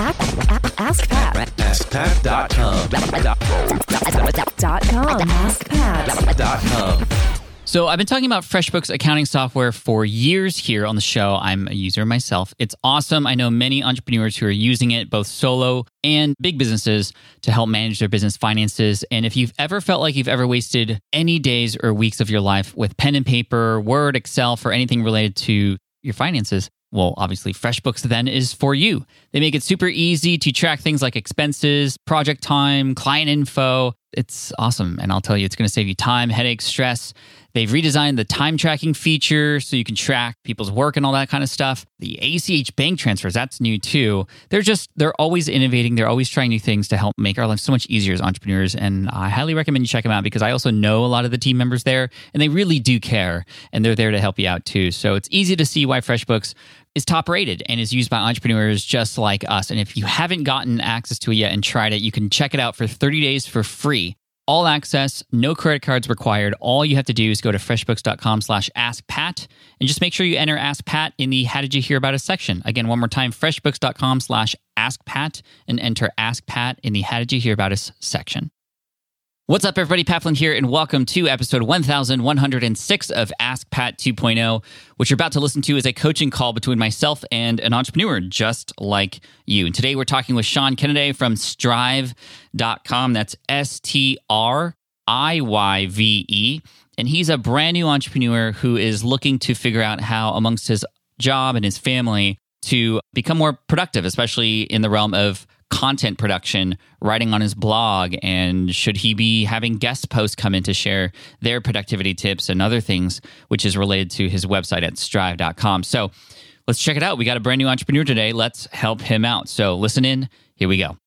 Ask Pat. AskPat.com. Dot com. Ask Pat. Dot com. So, I've been talking about FreshBooks accounting software for years here on the show. I'm a user myself. It's awesome. I know many entrepreneurs who are using it, both solo and big businesses, to help manage their business finances. And if you've ever felt like you've ever wasted any days or weeks of your life with pen and paper, Word, Excel, for anything related to your finances, well, obviously, FreshBooks then is for you. They make it super easy to track things like expenses, project time, client info. It's awesome. And I'll tell you, it's going to save you time, headaches, stress. They've redesigned the time tracking feature so you can track people's work and all that kind of stuff. The ACH bank transfers, that's new too. They're just, they're always innovating. They're always trying new things to help make our life so much easier as entrepreneurs. And I highly recommend you check them out because I also know a lot of the team members there and they really do care and they're there to help you out too. So it's easy to see why FreshBooks is top rated and is used by entrepreneurs just like us. And if you haven't gotten access to it yet and tried it, you can check it out for 30 days for free. All access, no credit cards required. All you have to do is go to freshbooks.com slash askpat and just make sure you enter Ask Pat in the How Did You Hear About Us section. Again, one more time, freshbooks.com slash askpat and enter Ask Pat in the How Did You Hear About Us section. What's up, everybody? Pat Flynn here, and welcome to episode 1106 of Ask Pat 2.0. What you're about to listen to is a coaching call between myself and an entrepreneur just like you. And today we're talking with Sean Kenneday from striyve.com. That's S T R I Y V E. And he's a brand new entrepreneur who is looking to figure out how, amongst his job and his family, to become more productive, especially in the realm of content production, writing on his blog, and should he be having guest posts come in to share their productivity tips and other things, which is related to his website at striyve.com. So let's check it out. We got a brand new entrepreneur today. Let's help him out. So listen in. Here we go.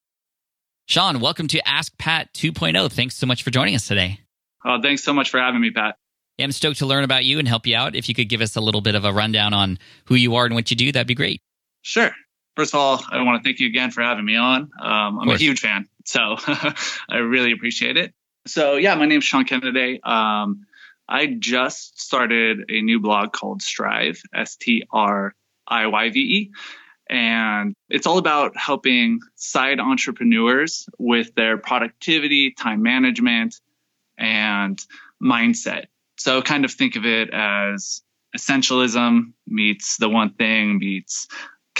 Sean, welcome to Ask Pat 2.0. Thanks so much for joining us today. Oh, thanks so much for having me, Pat. Yeah, I'm stoked to learn about you and help you out. If you could give us a little bit of a rundown on who you are and what you do, that'd be great. Sure. First of all, I want to thank you again for having me on. Um, I'm a huge fan, so I really appreciate it. So, yeah, my name's Sean Kenneday. Um, I just started a new blog called Striyve, S T R I Y V E. And it's all about helping side entrepreneurs with their productivity, time management, and mindset. So, kind of think of it as essentialism meets the one thing meets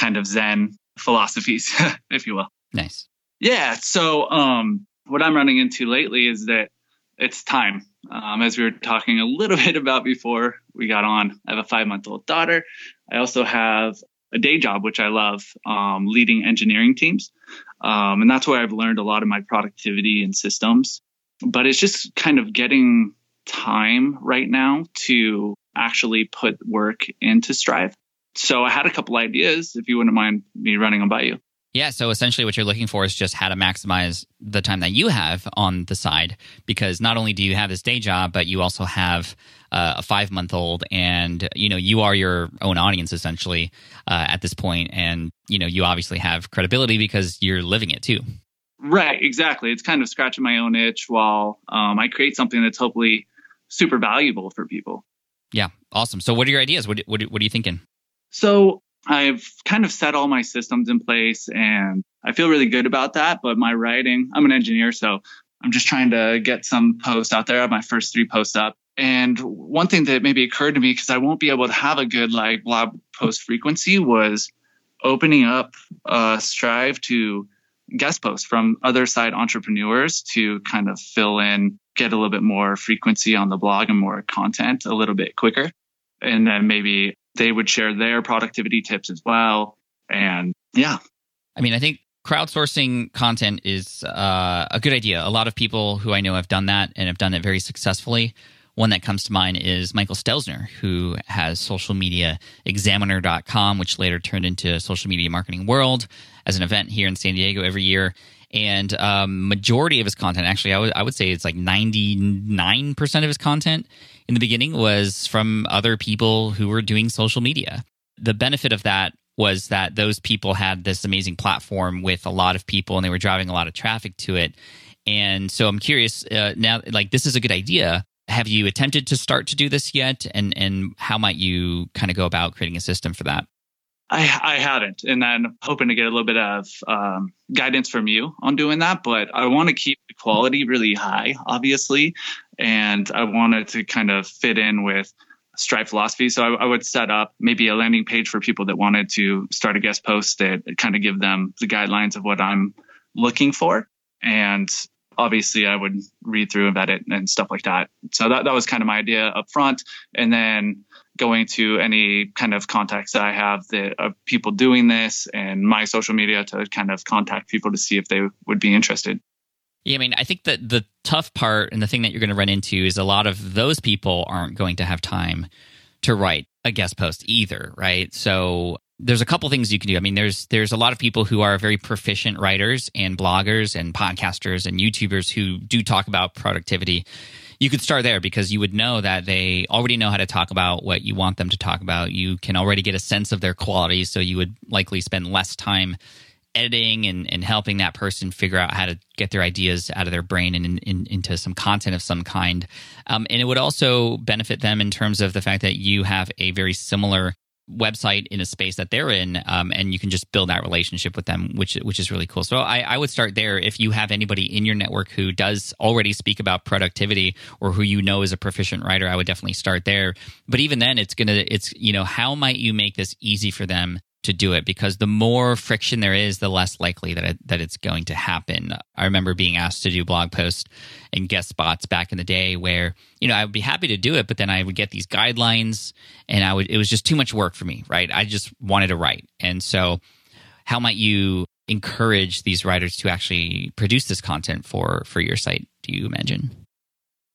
kind of Zen philosophies, if you will. Nice. Yeah. So, um, what I'm running into lately is that it's time. Um, as we were talking a little bit about before we got on, I have a five month old daughter. I also have a day job, which I love, um, leading engineering teams. Um, and that's where I've learned a lot of my productivity and systems. But it's just kind of getting time right now to actually put work into Striyve. So I had a couple ideas, if you wouldn't mind me running them by you. Yeah, so essentially what you're looking for is just how to maximize the time that you have on the side because not only do you have this day job, but you also have uh, a five month old and you know you are your own audience essentially uh, at this point and you know you obviously have credibility because you're living it too. Right, exactly. It's kind of scratching my own itch while um, I create something that's hopefully super valuable for people. Yeah, awesome. So what are your ideas? What, what, what are you thinking? So I've kind of set all my systems in place and I feel really good about that. But my writing, I'm an engineer, so I'm just trying to get some posts out there. I have my first three posts up. And one thing that maybe occurred to me because I won't be able to have a good like blog post frequency was opening up Striyve to guest posts from other side entrepreneurs to kind of fill in, get a little bit more frequency on the blog and more content a little bit quicker. And then maybe they would share their productivity tips as well. And yeah, I mean, I think crowdsourcing content is uh, a good idea. A lot of people who I know have done that and have done it very successfully. One that comes to mind is Michael Stelzner, who has social media examiner.com, which later turned into social media marketing world as an event here in San Diego every year. And um, majority of his content, actually, I would, I would say it's like 99% of his content in the beginning was from other people who were doing social media. The benefit of that was that those people had this amazing platform with a lot of people and they were driving a lot of traffic to it. And so I'm curious uh, now, like, this is a good idea. Have you attempted to start to do this yet? And, and how might you kind of go about creating a system for that? I, I haven't, and I'm hoping to get a little bit of um, guidance from you on doing that. But I want to keep the quality really high, obviously, and I wanted to kind of fit in with Striyve philosophy. So I, I, would set up maybe a landing page for people that wanted to start a guest post that kind of give them the guidelines of what I'm looking for, and obviously I would read through and vet it and stuff like that. So that that was kind of my idea up front, and then going to any kind of contacts that I have that of people doing this and my social media to kind of contact people to see if they would be interested. Yeah, I mean, I think that the tough part and the thing that you're going to run into is a lot of those people aren't going to have time to write a guest post either, right? So there's a couple things you can do. I mean, there's there's a lot of people who are very proficient writers and bloggers and podcasters and YouTubers who do talk about productivity you could start there because you would know that they already know how to talk about what you want them to talk about. You can already get a sense of their qualities, so you would likely spend less time editing and, and helping that person figure out how to get their ideas out of their brain and in, in, into some content of some kind. Um, and it would also benefit them in terms of the fact that you have a very similar website in a space that they're in, um, and you can just build that relationship with them, which which is really cool. So I, I would start there. If you have anybody in your network who does already speak about productivity or who you know is a proficient writer, I would definitely start there. But even then, it's gonna it's you know how might you make this easy for them to do it because the more friction there is, the less likely that it, that it's going to happen. I remember being asked to do blog posts and guest spots back in the day where you know I would be happy to do it, but then I would get these guidelines and I would it was just too much work for me. Right? I just wanted to write, and so how might you encourage these writers to actually produce this content for for your site? Do you imagine?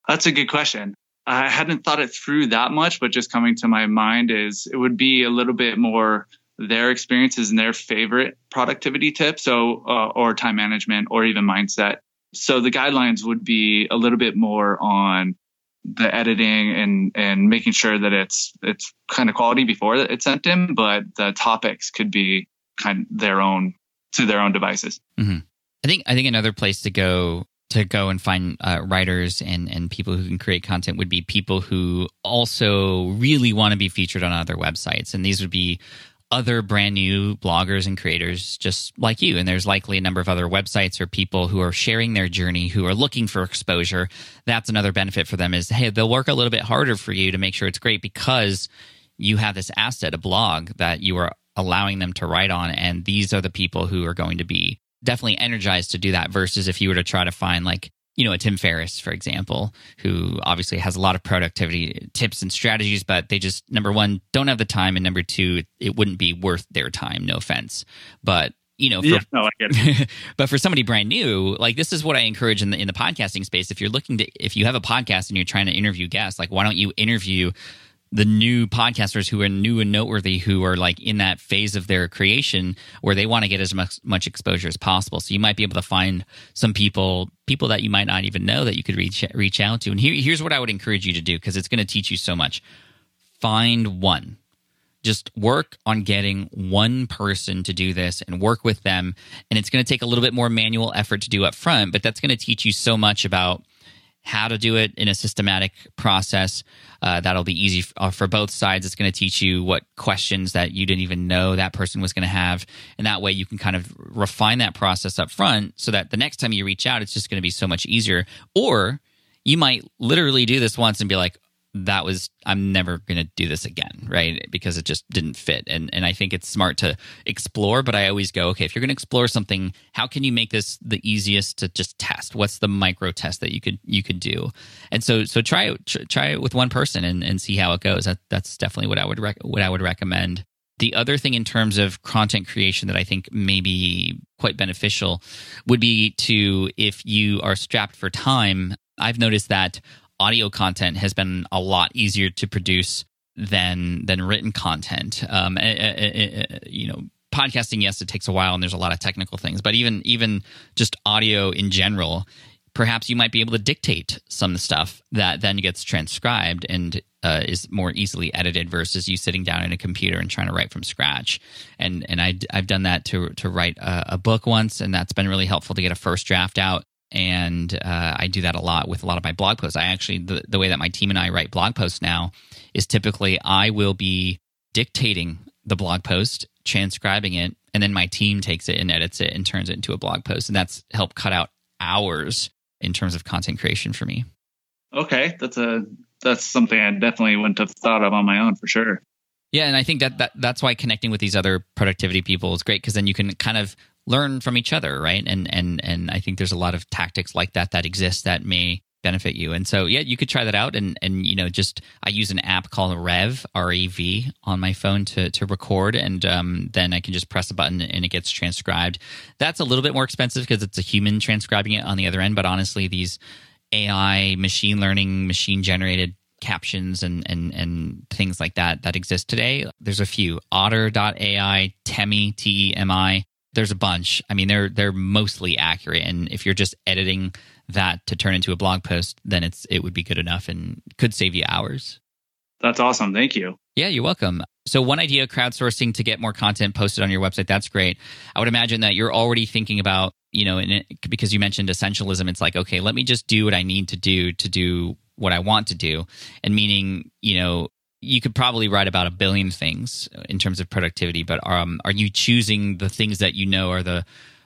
That's a good question. I hadn't thought it through that much, but just coming to my mind is it would be a little bit more their experiences and their favorite productivity tips, so uh, or time management or even mindset. So the guidelines would be a little bit more on the editing and and making sure that it's it's kind of quality before it's sent in, but the topics could be kind of their own to their own devices. Mm-hmm. I think I think another place to go to go and find uh, writers and and people who can create content would be people who also really want to be featured on other websites, and these would be other brand new bloggers and creators just like you. And there's likely a number of other websites or people who are sharing their journey who are looking for exposure. That's another benefit for them is hey, they'll work a little bit harder for you to make sure it's great because you have this asset, a blog that you are allowing them to write on. And these are the people who are going to be definitely energized to do that versus if you were to try to find like you know, a Tim Ferriss, for example, who obviously has a lot of productivity tips and strategies, but they just, number one, don't have the time. And number two, it wouldn't be worth their time. No offense. But, you know, for, yeah, no, I get it. but for somebody brand new, like this is what I encourage in the, in the podcasting space. If you're looking to, if you have a podcast and you're trying to interview guests, like why don't you interview the new podcasters who are new and noteworthy who are like in that phase of their creation where they want to get as much, much exposure as possible. So you might be able to find some people people that you might not even know that you could reach reach out to. And here, here's what i would encourage you to do because it's going to teach you so much. Find one. Just work on getting one person to do this and work with them. And it's going to take a little bit more manual effort to do up front but that's going to teach you so much about how to do it in a systematic process. Uh, that'll be easy f- uh, for both sides. It's going to teach you what questions that you didn't even know that person was going to have. And that way you can kind of refine that process up front so that the next time you reach out, it's just going to be so much easier. Or you might literally do this once and be like, that was I'm never going to do this again, right? Because it just didn't fit. And and I think it's smart to explore, but I always go, okay, if you're going to explore something, how can you make this the easiest to just test? What's the micro test that you could you could do? And so so try it try it with one person and and see how it goes. That that's definitely what I would rec- what I would recommend. The other thing in terms of content creation that I think may be quite beneficial would be to if you are strapped for time, I've noticed that audio content has been a lot easier to produce than than written content. Um, eh, eh, eh, you know, podcasting, yes, it takes a while and there's a lot of technical things, but even even just audio in general, perhaps you might be able to dictate some stuff that then gets transcribed and uh, is more easily edited versus you sitting down in a computer and trying to write from scratch. And and I, I've done that to to write a, a book once, and that's been really helpful to get a first draft out and uh, I do that a lot with a lot of my blog posts. I actually the, the way that my team and I write blog posts now is typically I will be dictating the blog post transcribing it, and then my team takes it and edits it and turns it into a blog post. And that's helped cut out hours in terms of content creation for me. Okay, that's a that's something I definitely wouldn't have thought of on my own for sure. Yeah, and I think that, that that's why connecting with these other productivity people is great because then you can kind of learn from each other, right? And and and I think there's a lot of tactics like that that exist that may benefit you. And so yeah, you could try that out and and you know just I use an app called Rev R E V on my phone to to record and um, then I can just press a button and it gets transcribed. That's a little bit more expensive because it's a human transcribing it on the other end, but honestly these AI machine learning machine generated captions and and and things like that that exist today. There's a few otter.ai, Temi T E M I there's a bunch. I mean, they're they're mostly accurate, and if you're just editing that to turn into a blog post, then it's it would be good enough and could save you hours. That's awesome. Thank you. Yeah, you're welcome. So, one idea crowdsourcing to get more content posted on your website. That's great. I would imagine that you're already thinking about, you know, it, because you mentioned essentialism, it's like, okay, let me just do what I need to do to do what I want to do. And meaning, you know, you could probably write about a billion things in terms of productivity, but um, are you choosing the things that you know are the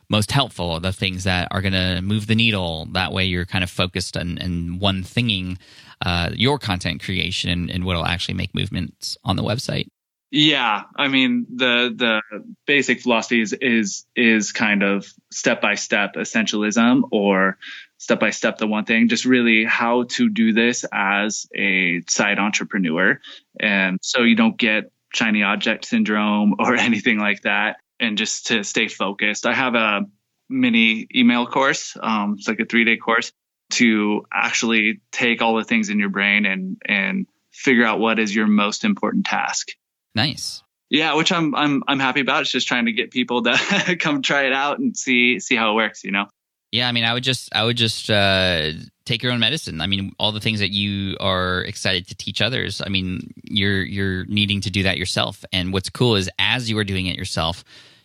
most helpful, the things that are going to move the needle? That way, you're kind of focused on, on one thinging uh, your content creation and, and what will actually make movements on the website. Yeah, I mean the the basic philosophy is is is kind of step by step essentialism or step by step the one thing just really how to do this as a side entrepreneur. And so you don't get shiny object syndrome or anything like that. And just to stay focused i have a mini email course um, it's like a three day course to actually take all the things in your brain and and figure out what is your most important task. Nice. Yeah which i'm i'm i'm happy about. It's just trying to get people to come try it out and see see how it works you know yeah, I mean, I would just, I would just uh, take your own medicine. I mean, all the things that you are excited to teach others. I mean, you're you're needing to do that yourself. And what's cool is, as you are doing it yourself,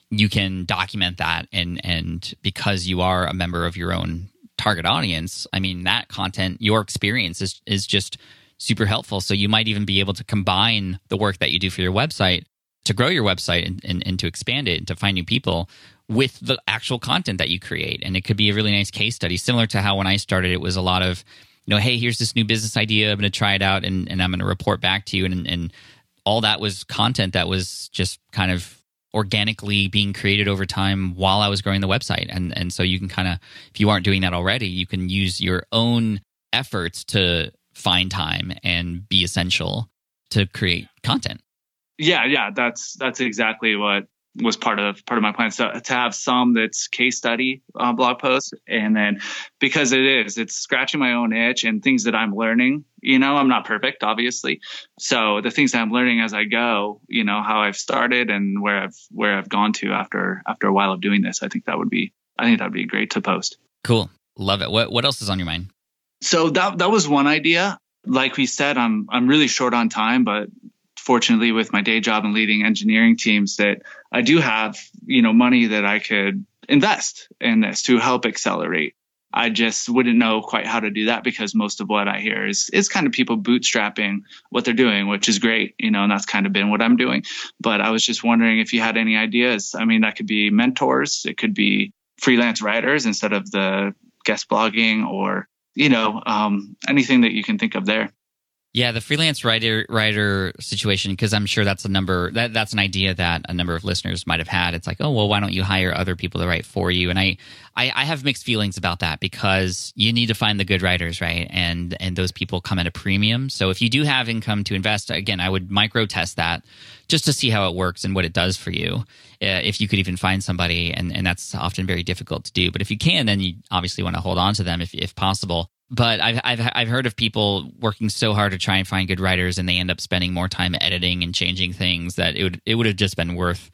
you can document that, and and because you are a member of your own target audience, I mean, that content, your experience is is just super helpful. So you might even be able to combine the work that you do for your website to grow your website and, and, and to expand it and to find new people with the actual content that you create. And it could be a really nice case study, similar to how when I started, it was a lot of, you know, hey, here's this new business idea. I'm going to try it out and, and I'm going to report back to you. And, and all that was content that was just kind of organically being created over time while I was growing the website. And, and so you can kind of, if you aren't doing that already, you can use your own efforts to find time and be essential to create content. Yeah, yeah, that's that's exactly what was part of part of my plan. So to have some that's case study uh, blog posts, and then because it is, it's scratching my own itch and things that I'm learning. You know, I'm not perfect, obviously. So the things that I'm learning as I go, you know, how I've started and where I've where I've gone to after after a while of doing this, I think that would be I think that'd be great to post. Cool, love it. What what else is on your mind? So that that was one idea. Like we said, I'm I'm really short on time, but fortunately with my day job and leading engineering teams that I do have, you know, money that I could invest in this to help accelerate. I just wouldn't know quite how to do that because most of what I hear is is kind of people bootstrapping what they're doing, which is great, you know, and that's kind of been what I'm doing. But I was just wondering if you had any ideas. I mean, that could be mentors, it could be freelance writers instead of the guest blogging or, you know, um, anything that you can think of there. Yeah, the freelance writer writer situation because I'm sure that's a number that that's an idea that a number of listeners might have had. It's like, oh well, why don't you hire other people to write for you? And I, I, I have mixed feelings about that because you need to find the good writers, right? And and those people come at a premium. So if you do have income to invest, again, I would micro test that just to see how it works and what it does for you. Uh, if you could even find somebody, and and that's often very difficult to do. But if you can, then you obviously want to hold on to them if if possible but I've, I've I've heard of people working so hard to try and find good writers, and they end up spending more time editing and changing things that it would it would have just been worth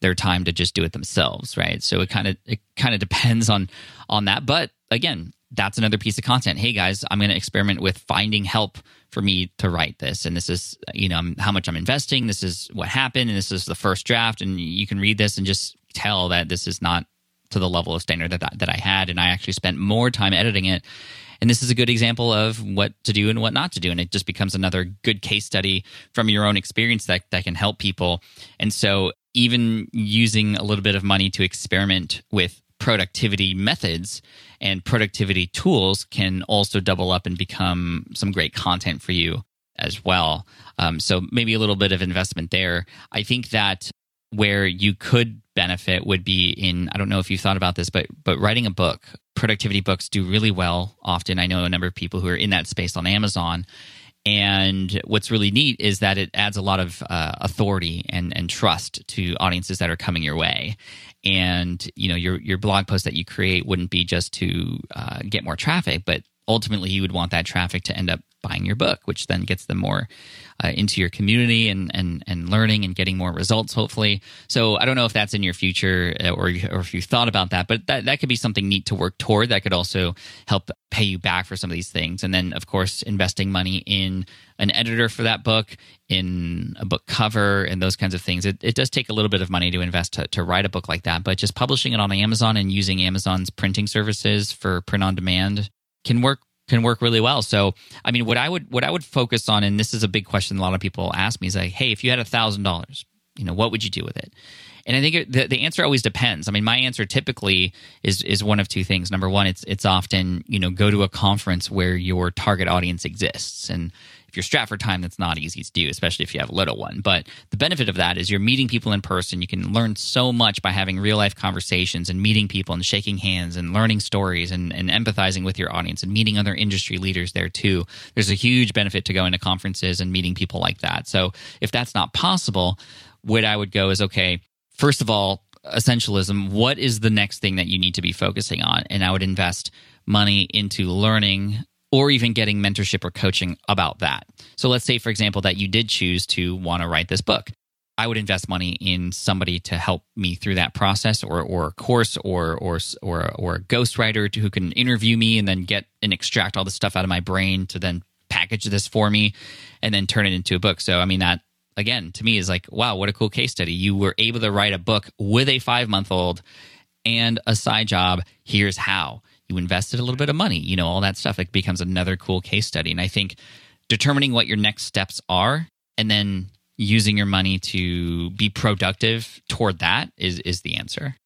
their time to just do it themselves, right? So it kind of it kind of depends on on that. But again, that's another piece of content. Hey guys, I'm going to experiment with finding help for me to write this, and this is you know how much I'm investing. This is what happened, and this is the first draft, and you can read this and just tell that this is not to the level of standard that that I had, and I actually spent more time editing it and this is a good example of what to do and what not to do. And it just becomes another good case study from your own experience that, that can help people. And so even using a little bit of money to experiment with productivity methods and productivity tools can also double up and become some great content for you as well. Um, so maybe a little bit of investment there. I think that where you could benefit would be in I don't know if you've thought about this, but but writing a book. Productivity books do really well often. I know a number of people who are in that space on Amazon. And what's really neat is that it adds a lot of uh, authority and, and trust to audiences that are coming your way. And you know your your blog post that you create wouldn't be just to uh, get more traffic, but ultimately you would want that traffic to end up buying your book, which then gets them more uh, into your community and, and, and learning and getting more results, hopefully. So I don't know if that's in your future uh, or, or if you thought about that, but that, that could be something neat to work toward that could also help pay you back for some of these things. And then, of course, investing money in an editor for that book, in a book cover, and those kinds of things. It, it does take a little bit of money to invest to, to write a book like that, but just publishing it on Amazon and using Amazon's printing services for print on demand can work can work really well. So, I mean, what I would what I would focus on, and this is a big question a lot of people ask me, is like, hey, if you had a thousand dollars, you know, what would you do with it? And I think the, the answer always depends. I mean, my answer typically is is one of two things. Number one, it's it's often you know go to a conference where your target audience exists, and you're strapped for time, that's not easy to do, especially if you have a little one. But the benefit of that is you're meeting people in person. You can learn so much by having real life conversations and meeting people and shaking hands and learning stories and, and empathizing with your audience and meeting other industry leaders there too. There's a huge benefit to going to conferences and meeting people like that. So if that's not possible, what I would go is okay, first of all, essentialism, what is the next thing that you need to be focusing on? And I would invest money into learning or even getting mentorship or coaching about that. So let's say, for example, that you did choose to want to write this book. I would invest money in somebody to help me through that process, or or a course, or or or or a ghostwriter who can interview me and then get and extract all the stuff out of my brain to then package this for me, and then turn it into a book. So I mean that again to me is like wow, what a cool case study. You were able to write a book with a five month old and a side job. Here's how you invested a little bit of money, you know, all that stuff. It becomes another cool case study. And I think determining what your next steps are and then using your money to be productive toward that is is the answer.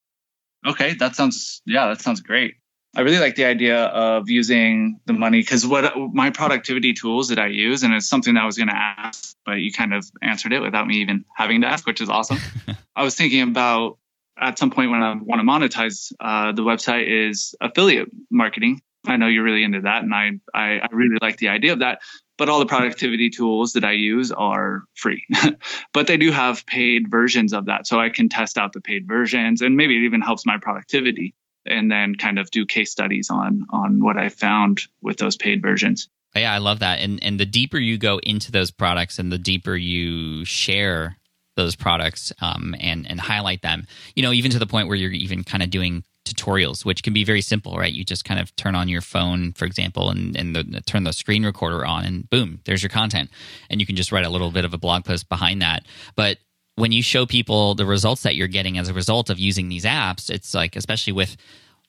Okay, that sounds yeah, that sounds great. I really like the idea of using the money because what my productivity tools that I use, and it's something that I was going to ask, but you kind of answered it without me even having to ask, which is awesome. I was thinking about at some point when I want to monetize uh, the website is affiliate marketing. I know you're really into that, and I, I, I really like the idea of that. But all the productivity tools that I use are free, but they do have paid versions of that, so I can test out the paid versions, and maybe it even helps my productivity. And then kind of do case studies on on what I found with those paid versions. Yeah, I love that. And and the deeper you go into those products and the deeper you share those products um, and and highlight them. You know, even to the point where you're even kind of doing tutorials, which can be very simple, right? You just kind of turn on your phone, for example, and, and the, turn the screen recorder on, and boom, there's your content. And you can just write a little bit of a blog post behind that. But when you show people the results that you're getting as a result of using these apps, it's like, especially with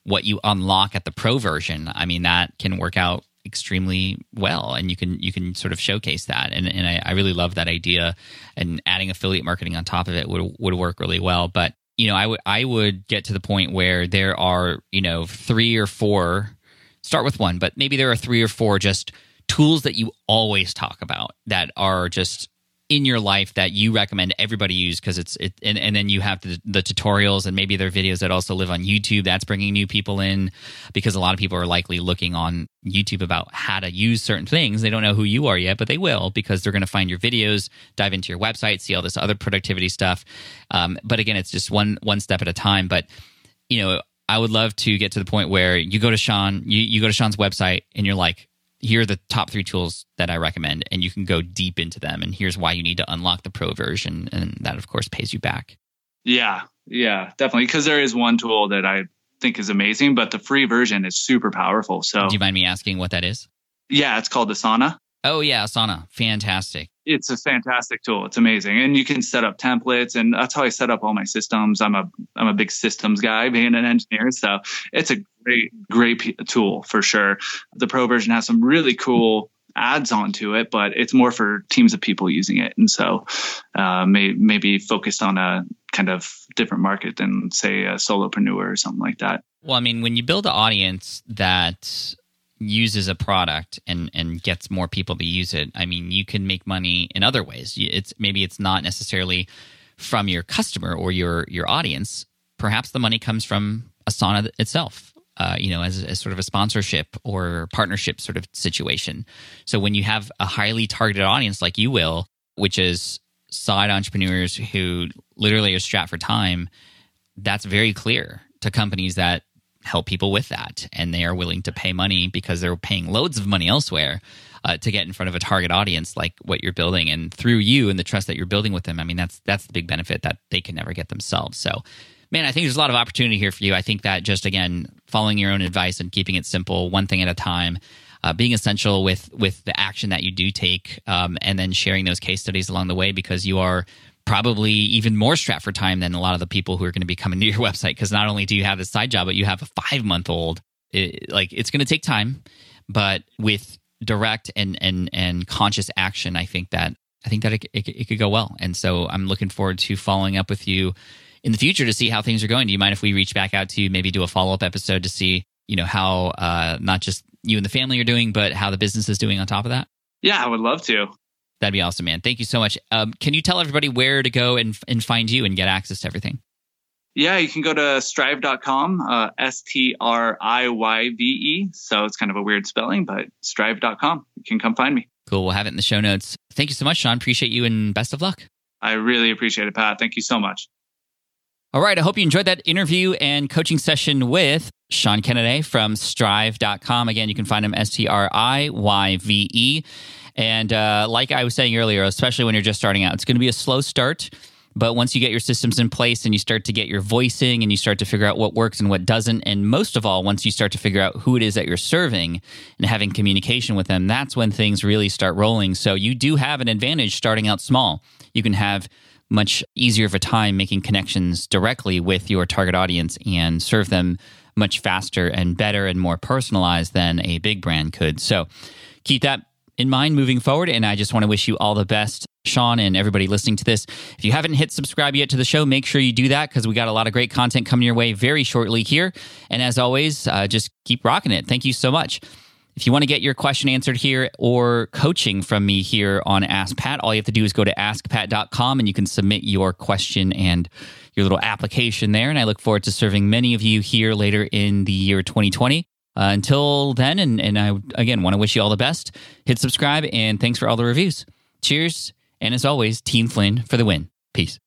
what you unlock at the pro version, I mean, that can work out extremely well and you can you can sort of showcase that. And, and I, I, really love that idea and adding affiliate marketing on top of it would would work really well. But you know I would I would get to the point where there are you know three or four start with one but maybe there are three or four just tools that you always talk about that are just in your life that you recommend everybody use because it's it and, and then you have the, the tutorials and maybe there are videos that also live on youtube that's bringing new people in because a lot of people are likely looking on youtube about how to use certain things. They don't know who you are yet but they will because they're going to find your videos dive into your website see all this other productivity stuff. Um, but again it's just one one step at a time. But you know i would love to get to the point where you go to sean you, you go to sean's website and you're like here are the top three tools that I recommend, and you can go deep into them. And here's why you need to unlock the pro version, and that of course pays you back. Yeah, yeah, definitely. Because there is one tool that I think is amazing, but the free version is super powerful. So, do you mind me asking what that is? Yeah, it's called Asana. Oh yeah, Asana, fantastic. It's a fantastic tool. It's amazing, and you can set up templates, and that's how I set up all my systems. I'm a I'm a big systems guy, being an engineer, so it's a great great tool for sure. The pro version has some really cool ads onto it, but it's more for teams of people using it. And so uh, may, maybe focused on a kind of different market than, say, a solopreneur or something like that. Well, I mean, when you build an audience that uses a product and and gets more people to use it, I mean, you can make money in other ways. It's maybe it's not necessarily from your customer or your your audience. Perhaps the money comes from Asana itself uh, you know, as, as sort of a sponsorship or partnership sort of situation. So when you have a highly targeted audience like you will, which is side entrepreneurs who literally are strapped for time, that's very clear to companies that help people with that. And they are willing to pay money because they're paying loads of money elsewhere uh, to get in front of a target audience like what you're building. And through you and the trust that you're building with them, I mean, that's that's the big benefit that they can never get themselves. So man, I think there's a lot of opportunity here for you. I think that just again, following your own advice and keeping it simple, one thing at a time, uh, being essential with with the action that you do take, um, and then sharing those case studies along the way because you are probably even more strapped for time than a lot of the people who are going to be coming to your website. Because not only do you have this side job, but you have a five month old. It, like it's going to take time, but with direct and and and conscious action, I think that I think that it, it, it could go well. And so I'm looking forward to following up with you in the future to see how things are going. Do you mind if we reach back out to you, maybe do a follow up episode to see, you know, how uh, not just you and the family are doing, but how the business is doing on top of that? Yeah, I would love to. That'd be awesome, man. Thank you so much. Um, can you tell everybody where to go and, and find you and get access to everything? Yeah, you can go to striyve.com, uh, S T R I Y V E. So it's kind of a weird spelling, but striyve.com. You can come find me. Cool. We'll have it in the show notes. Thank you so much, Sean. Appreciate you and best of luck. I really appreciate it, Pat. Thank you so much. All right. I hope you enjoyed that interview and coaching session with Sean Kenneday from striyve.com. Again, you can find him S T R I Y V E. And uh, like I was saying earlier, especially when you're just starting out, it's going to be a slow start. But once you get your systems in place and you start to get your voicing and you start to figure out what works and what doesn't, and most of all, once you start to figure out who it is that you're serving and having communication with them, that's when things really start rolling. So you do have an advantage starting out small. You can have much easier of a time making connections directly with your target audience and serve them much faster and better and more personalized than a big brand could. So keep that in mind moving forward. And I just want to wish you all the best, Sean, and everybody listening to this. If you haven't hit subscribe yet to the show, make sure you do that because we got a lot of great content coming your way very shortly here. And as always, uh, just keep rocking it. Thank you so much. If you want to get your question answered here or coaching from me here on Ask Pat, all you have to do is go to askpat.com and you can submit your question and your little application there. And I look forward to serving many of you here later in the year 2020. Uh, until then, and, and I again want to wish you all the best. Hit subscribe and thanks for all the reviews. Cheers. And as always, Team Flynn for the win. Peace.